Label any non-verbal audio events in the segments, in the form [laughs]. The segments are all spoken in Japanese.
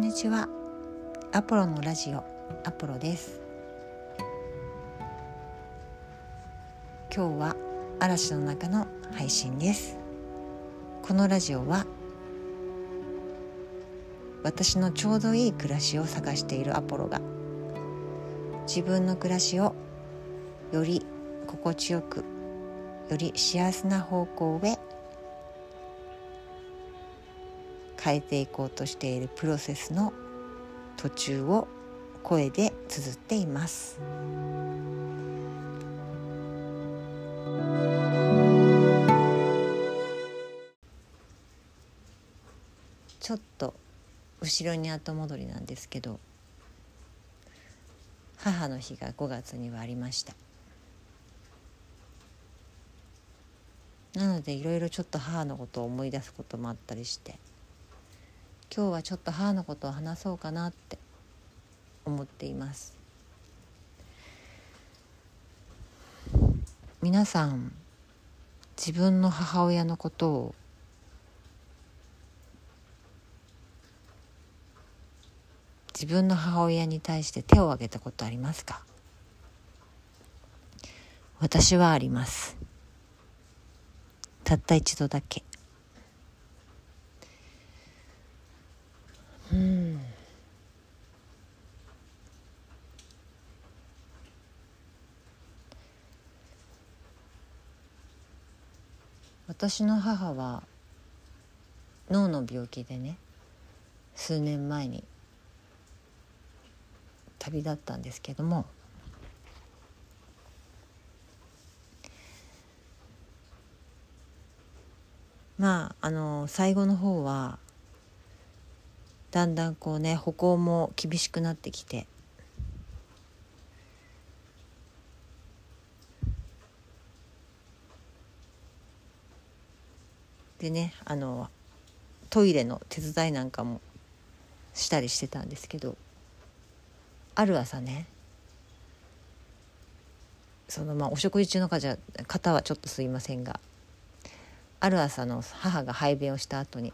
んにちは。アポロのラジオアポロです。今日は嵐の中の配信です。このラジオは私のちょうどいい暮らしを探しているアポロが自分の暮らしをより心地よくより幸せな方向へ変えていこうとしているプロセスの途中を声で綴っています。ちょっと後ろに後戻りなんですけど母の日が5月にはありました。なのでいろいろちょっと母のことを思い出すこともあったりして。今日はちょっと母のことを話そうかなって思っています。皆さん自分の母親のことを自分の母親に対して手を挙げたことありますか？私はあります。たった一度だけ。うん。私の母は脳の病気でね数年前に旅立ったんですけどもまああの最後の方はだんだんこうね歩行も厳しくなってきて。でねあのトイレの手伝いなんかもしたりしてたんですけどある朝ねそのまあお食事中の方はちょっとすいませんがある朝の母が排便をした後に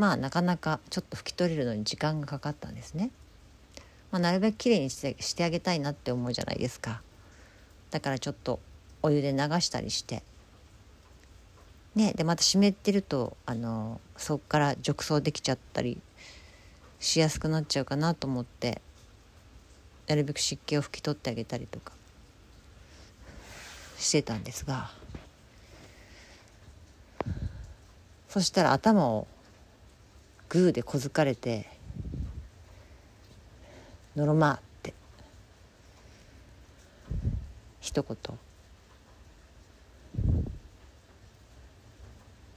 まあなかなかちょっと拭き取れるのに時間がかかったんですね。まあ、なるべくきれいにしてしてあげたいなって思うじゃないですか。だからちょっとお湯で流したりしてねでまた湿ってるとあのそこから褥瘡できちゃったりしやすくなっちゃうかなと思ってなるべく湿気を拭き取ってあげたりとかしてたんですがそしたら頭をグーで小づかれて「のろま」って一言。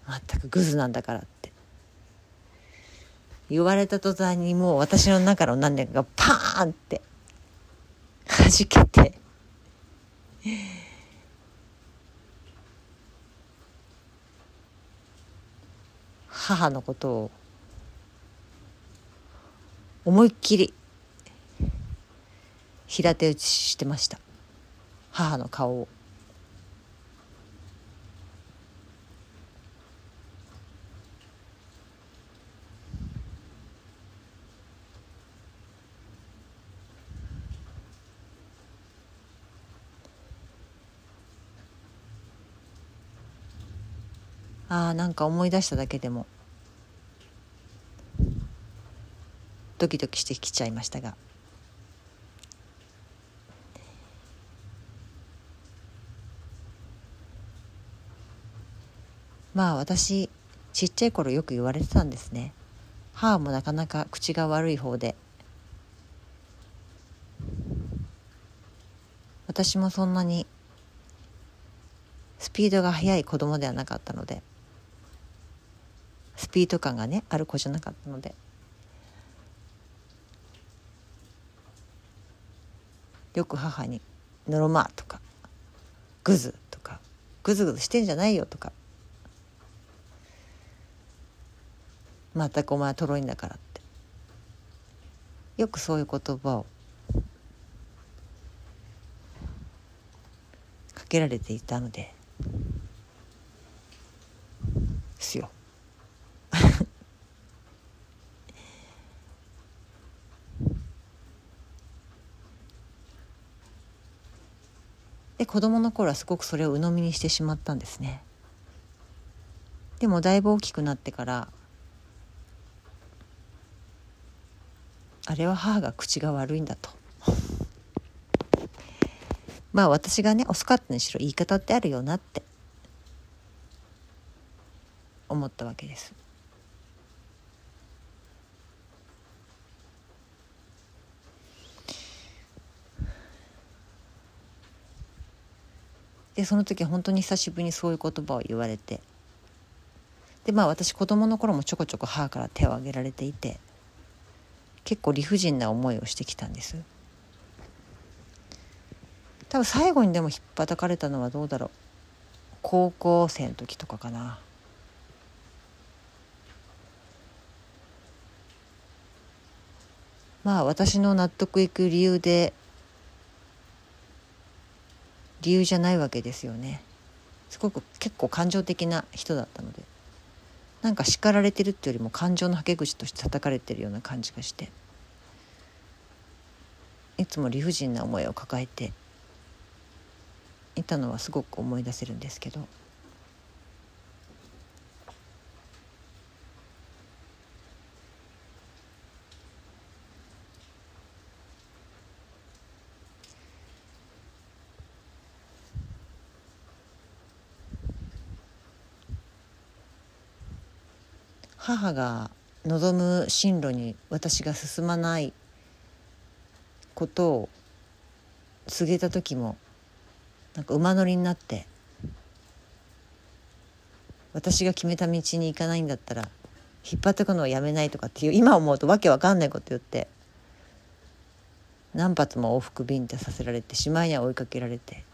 全くグズなんだからって。言われた途端にもう私の中の何年かがパーンってはじけて。母のことを思いっきり平手打ちしてました母の顔を。ああなんか思い出しただけでもドキドキしてきちゃいましたが。まあ私ちっちゃい頃よく言われてたんですね。母もなかなか口が悪い方で。私もそんなにスピードが速い子供ではなかったので。スピード感がねある子じゃなかったので。よく母に「のろま」とか「グズ」とか「グズグズしてんじゃないよ」とか「全くお前はとろいんだから」ってよくそういう言葉をかけられていたのですよ。で子供の頃はすごくそれを鵜呑みにしてしまったんですねでもだいぶ大きくなってからあれは母が口が悪いんだと [laughs] まあ私がね遅かったにしろ言い方ってあるよなって思ったわけです。でその時本当に久しぶりにそういう言葉を言われて。でまあ私子供の頃もちょこちょこ母から手を挙げられていて結構理不尽な思いをしてきたんです。多分最後にでも引っ叩かれたのはどうだろう。高校生の時とかかな。まあ私の納得いく理由で理由じゃないわけですよね。すごく結構感情的な人だったので。なんか叱られてるっていうよりも感情のはけ口として叩かれてるような感じがして。いつも理不尽な思いを抱えていたのはすごく思い出せるんですけど。母が望む進路に私が進まないことを告げた時もなんか馬乗りになって私が決めた道に行かないんだったら引っ張ってくのをやめないとかっていう今思うとわけわかんないこと言って何発も往復ビンタさせられてしまいには追いかけられて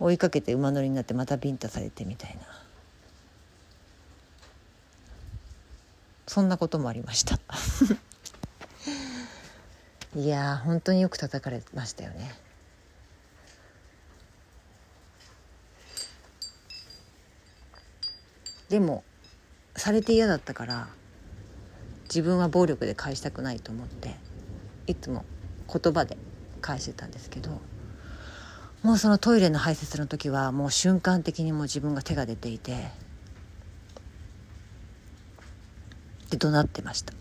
追いかけて馬乗りになってまたビンタされてみたいな。そんなこともありました。[laughs] いや本当によく叩かれましたよね。でもされて嫌だったから自分は暴力で返したくないと思っていつも言葉で返してたんですけどもうそのトイレの排泄の時はもう瞬間的にもう自分が手が出ていてって怒鳴ってました。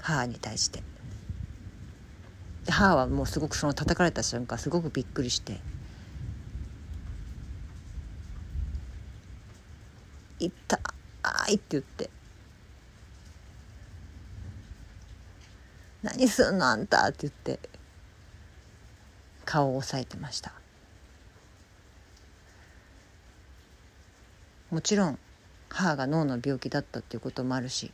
母に対して。母はもうすごくその叩かれた瞬間すごくびっくりして「痛い」って言って「何すんのあんた」って言って。顔を押さえてました。もちろん母が脳の病気だったっていうこともあるし。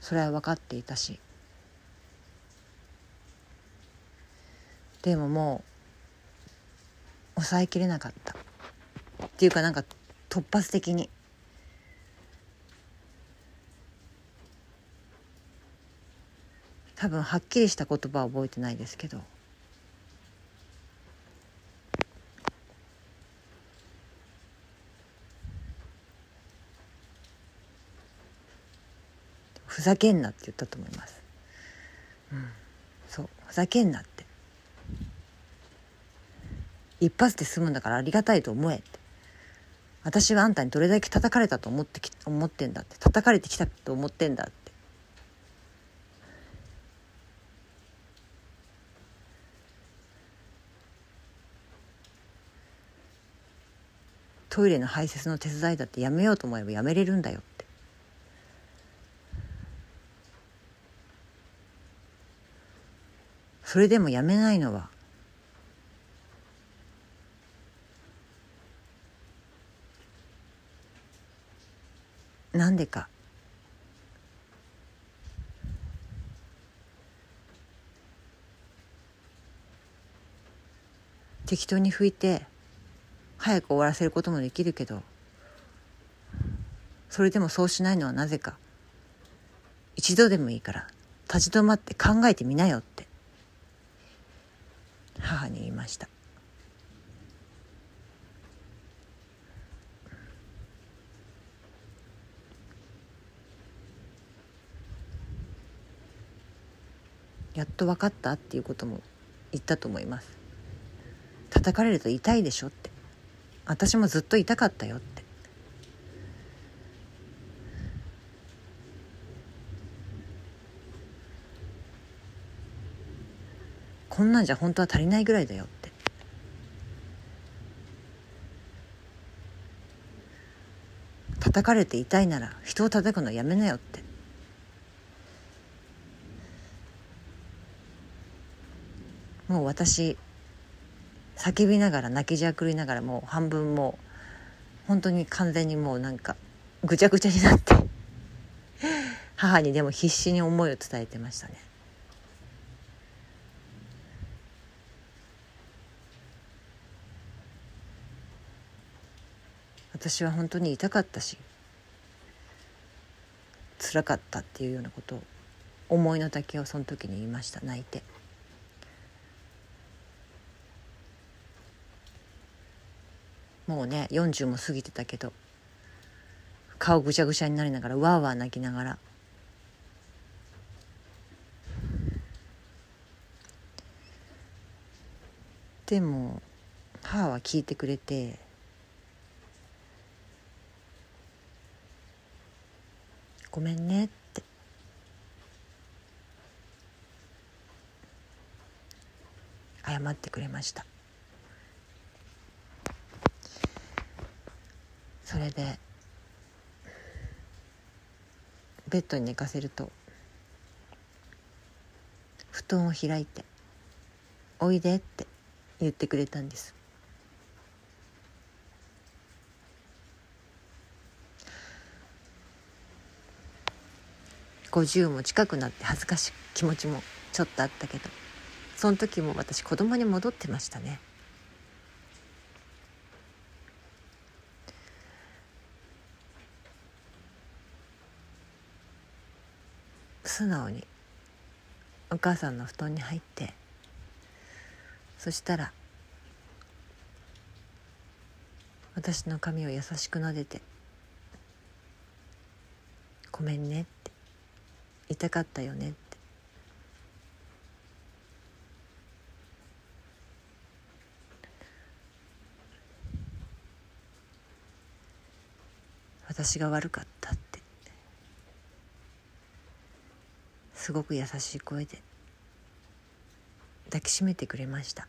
それは分かっていたし。でももう抑えきれなかったっていうかなんか突発的に。多分はっきりした言葉は覚えてないですけどふざけんなって言ったと思います。うん、そう。ふざけんなって。一発で済むんだからありがたいと思えって。私はあんたにどれだけ叩かれたと思ってき思ってんだって。叩かれてきたと思ってんだって。トイレの排泄の手伝いだってやめようと思えばやめれるんだよ。それでもやめないのは。なんでか。適当に拭いて早く終わらせることもできるけどそれでもそうしないのはなぜか。一度でもいいから立ち止まって考えてみなよって。母に言いました。やっと分かったっていうことも言ったと思います。叩かれると痛いでしょって。私もずっと痛かったよって。こんなんじゃ本当は足りないぐらいだよって。叩かれて痛いなら人を叩くのやめなよって。もう私叫びながら泣きじゃくりながらもう半分もう本当に完全にもうなんかぐちゃぐちゃになって。母にでも必死に思いを伝えてましたね。私は本当に痛かったし辛かったっていうようなことを思いの丈をその時に言いました泣いて。もうね40も過ぎてたけど顔ぐしゃぐしゃになりながらわーわー泣きながらでも母は聞いてくれてごめんねって。謝ってくれました。それでベッドに寝かせると布団を開いて「おいで」って言ってくれたんです。50も近くなって恥ずかしい気持ちもちょっとあったけどその時も私子供に戻ってましたね。素直にお母さんの布団に入ってそしたら私の髪を優しく撫でて「ごめんね」「痛かったよね」って。私が悪かったって。すごく優しい声で。抱きしめてくれました。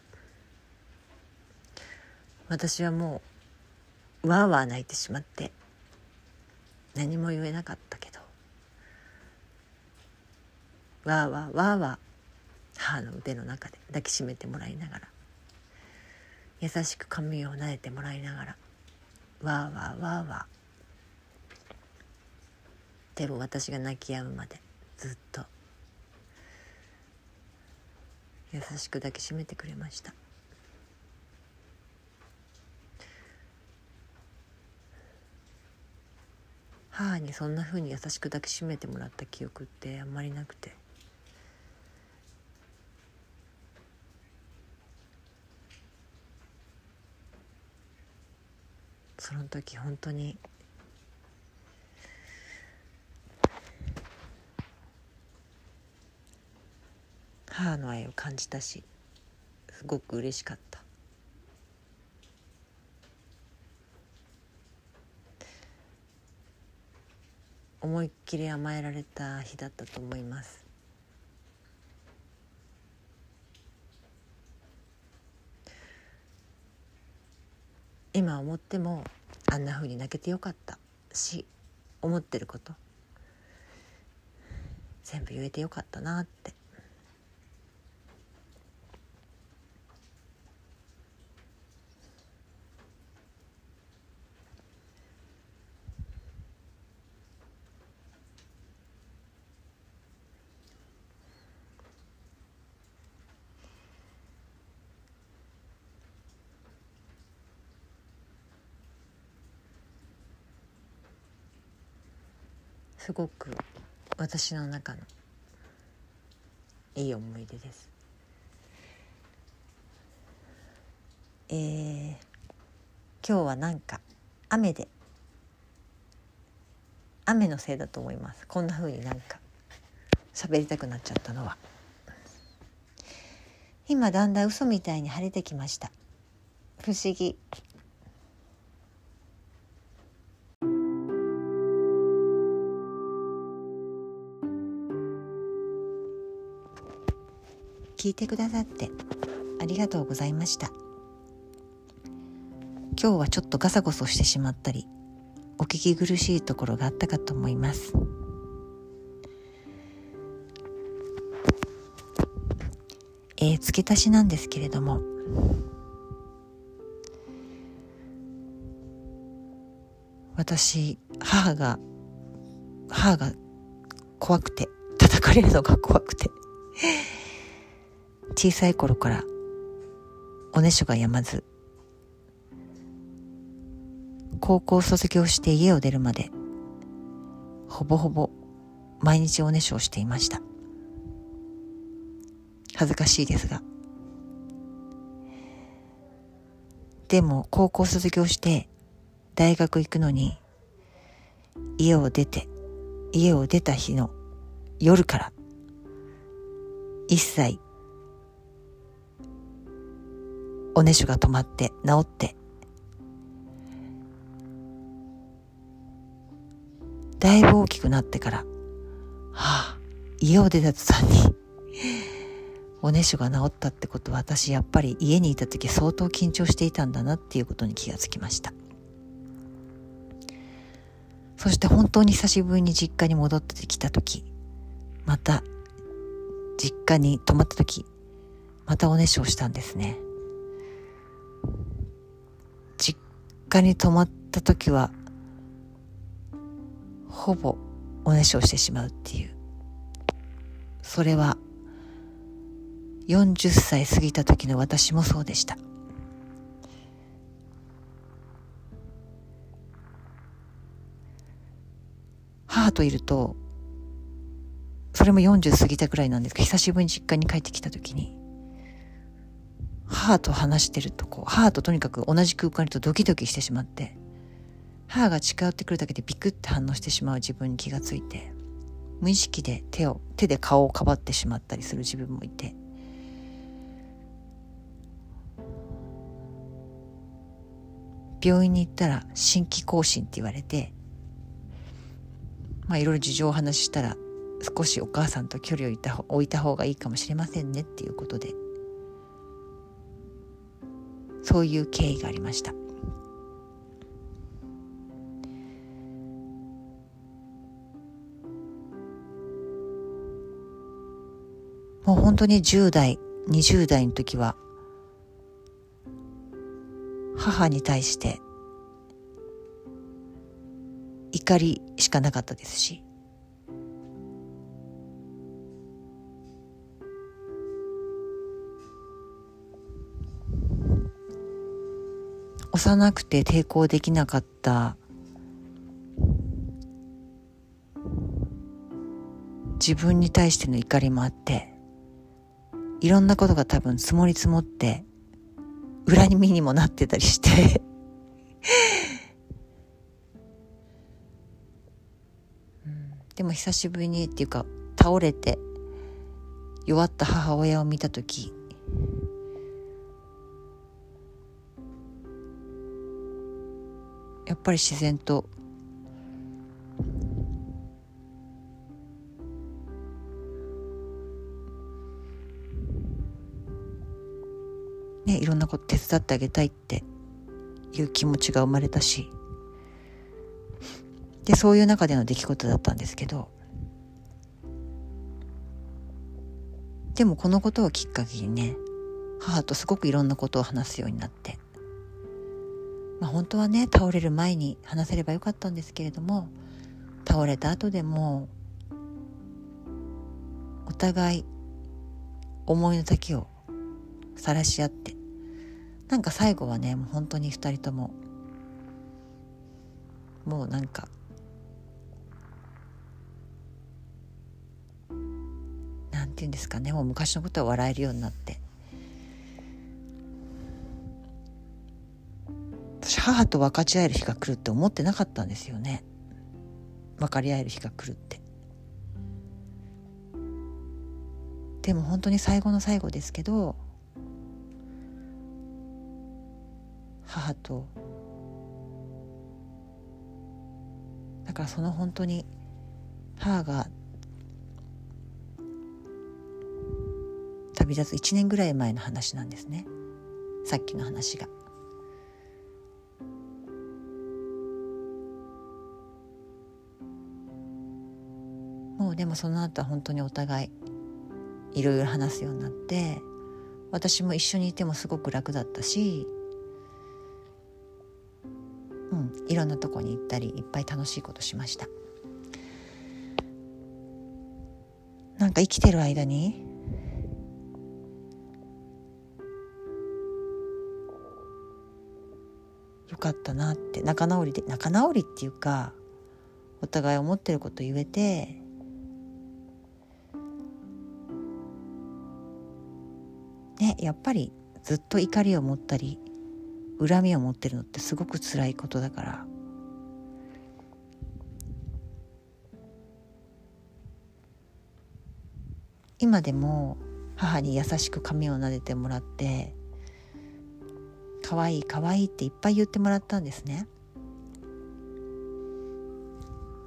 私はもうわーわー泣いてしまって何も言えなかったけどわーわーわーわー。母の腕の中で抱きしめてもらいながら。優しく髪を撫でてもらいながら。わーわーわーわー。でも私が泣き止むまでずっと。優しく抱きしめてくれました。母にそんな風に優しく抱きしめてもらった記憶ってあんまりなくて。その時本当に。母の愛を感じたしすごく嬉しかった。思いっきり甘えられた日だったと思います。今思ってもあんなふうに泣けてよかったし思ってること全部言えてよかったなって。すごく私の中のいい思い出です。えー、今日はなんか雨で雨のせいだと思います。こんな風になんか喋りたくなっちゃったのは。今だんだん嘘みたいに晴れてきました。不思議。聞いてくださってありがとうございました。今日はちょっとガサゴソしてしまったりお聞き苦しいところがあったかと思います。えー、付け足しなんですけれども私母が母が怖くて叩かれるのが怖くて。小さい頃からおねしょがやまず高校卒業して家を出るまでほぼほぼ毎日おねしょをしていました。恥ずかしいですが。でも高校卒業して大学行くのに家を出て家を出た日の夜から一切おねしょが止まって治って。だいぶ大きくなってから、はあ、家を出た途端におねしょが治ったってことは私やっぱり家にいた時相当緊張していたんだなっていうことに気がつきました。そして本当に久しぶりに実家に戻ってきた時また実家に泊まった時またおねしょをしたんですね。家に泊まった時はほぼおねしょをしてしまうっていう。それは40歳過ぎた時の私もそうでした。母といるとそれも40過ぎたぐらいなんですけど久しぶりに実家に帰ってきた時に母と話してるとこう母ととにかく同じ空間にとドキドキしてしまって母が近寄ってくるだけでビクッて反応してしまう自分に気がついて無意識で手を手で顔をかばってしまったりする自分もいて。病院に行ったら新規更新って言われてまあいろいろ事情を話したら少しお母さんと距離を置いた置いた方がいいかもしれませんねっていうことで。そういう経緯がありました。もう本当に10代20代の時は母に対して怒りしかなかったですし幼くて抵抗できなかった。自分に対しての怒りもあっていろんなことが多分積もり積もって裏に身にもなってたりして。でも久しぶりにっていうか倒れて弱った母親を見た時ぱり自然と。ねいろんなこと手伝ってあげたいっていう気持ちが生まれたし。でそういう中での出来事だったんですけど。でもこのことをきっかけにね母とすごくいろんなことを話すようになって。まあ、本当はね倒れる前に話せればよかったんですけれども倒れた後でもお互い思いの丈を晒し合ってなんか最後はねもう本当に二人とももうなんかなんて言うんですかねもう昔のことは笑えるようになって母と分かち合える日が来るって思ってなかったんですよね。分かり合える日が来るって。でも本当に最後の最後ですけど母とだからその本当に母が旅立つ1年ぐらい前の話なんですね。さっきの話が。でもその後は本当にお互いいろいろ話すようになって私も一緒にいてもすごく楽だったし、うん、いろんなとこに行ったりいっぱい楽しいことしました。なんか生きてる間によかったなって仲直りで仲直りっていうかお互い思ってること言えてやっぱりずっと怒りを持ったり恨みを持ってるのってすごく辛いことだから。今でも母に優しく髪を撫でてもらって可愛い可愛いっていっぱい言ってもらったんですね。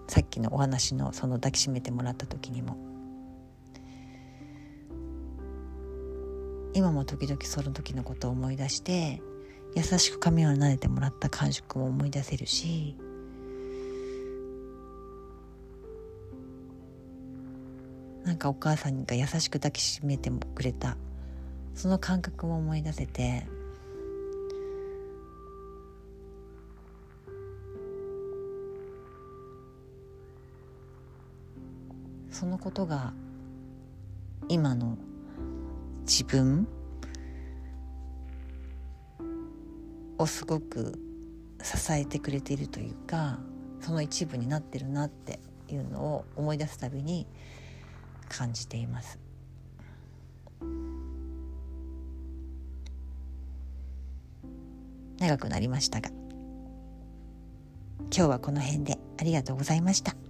さっきのお話のその抱きしめてもらった時にも。今も時々その時のことを思い出して優しく髪を撫でてもらった感触も思い出せるしなんかお母さんが優しく抱きしめてくれたその感覚も思い出せてそのことが今の自分をすごく支えてくれているというかその一部になってるなっていうのを思い出すたびに感じています長くなりましたが今日はこの辺でありがとうございました。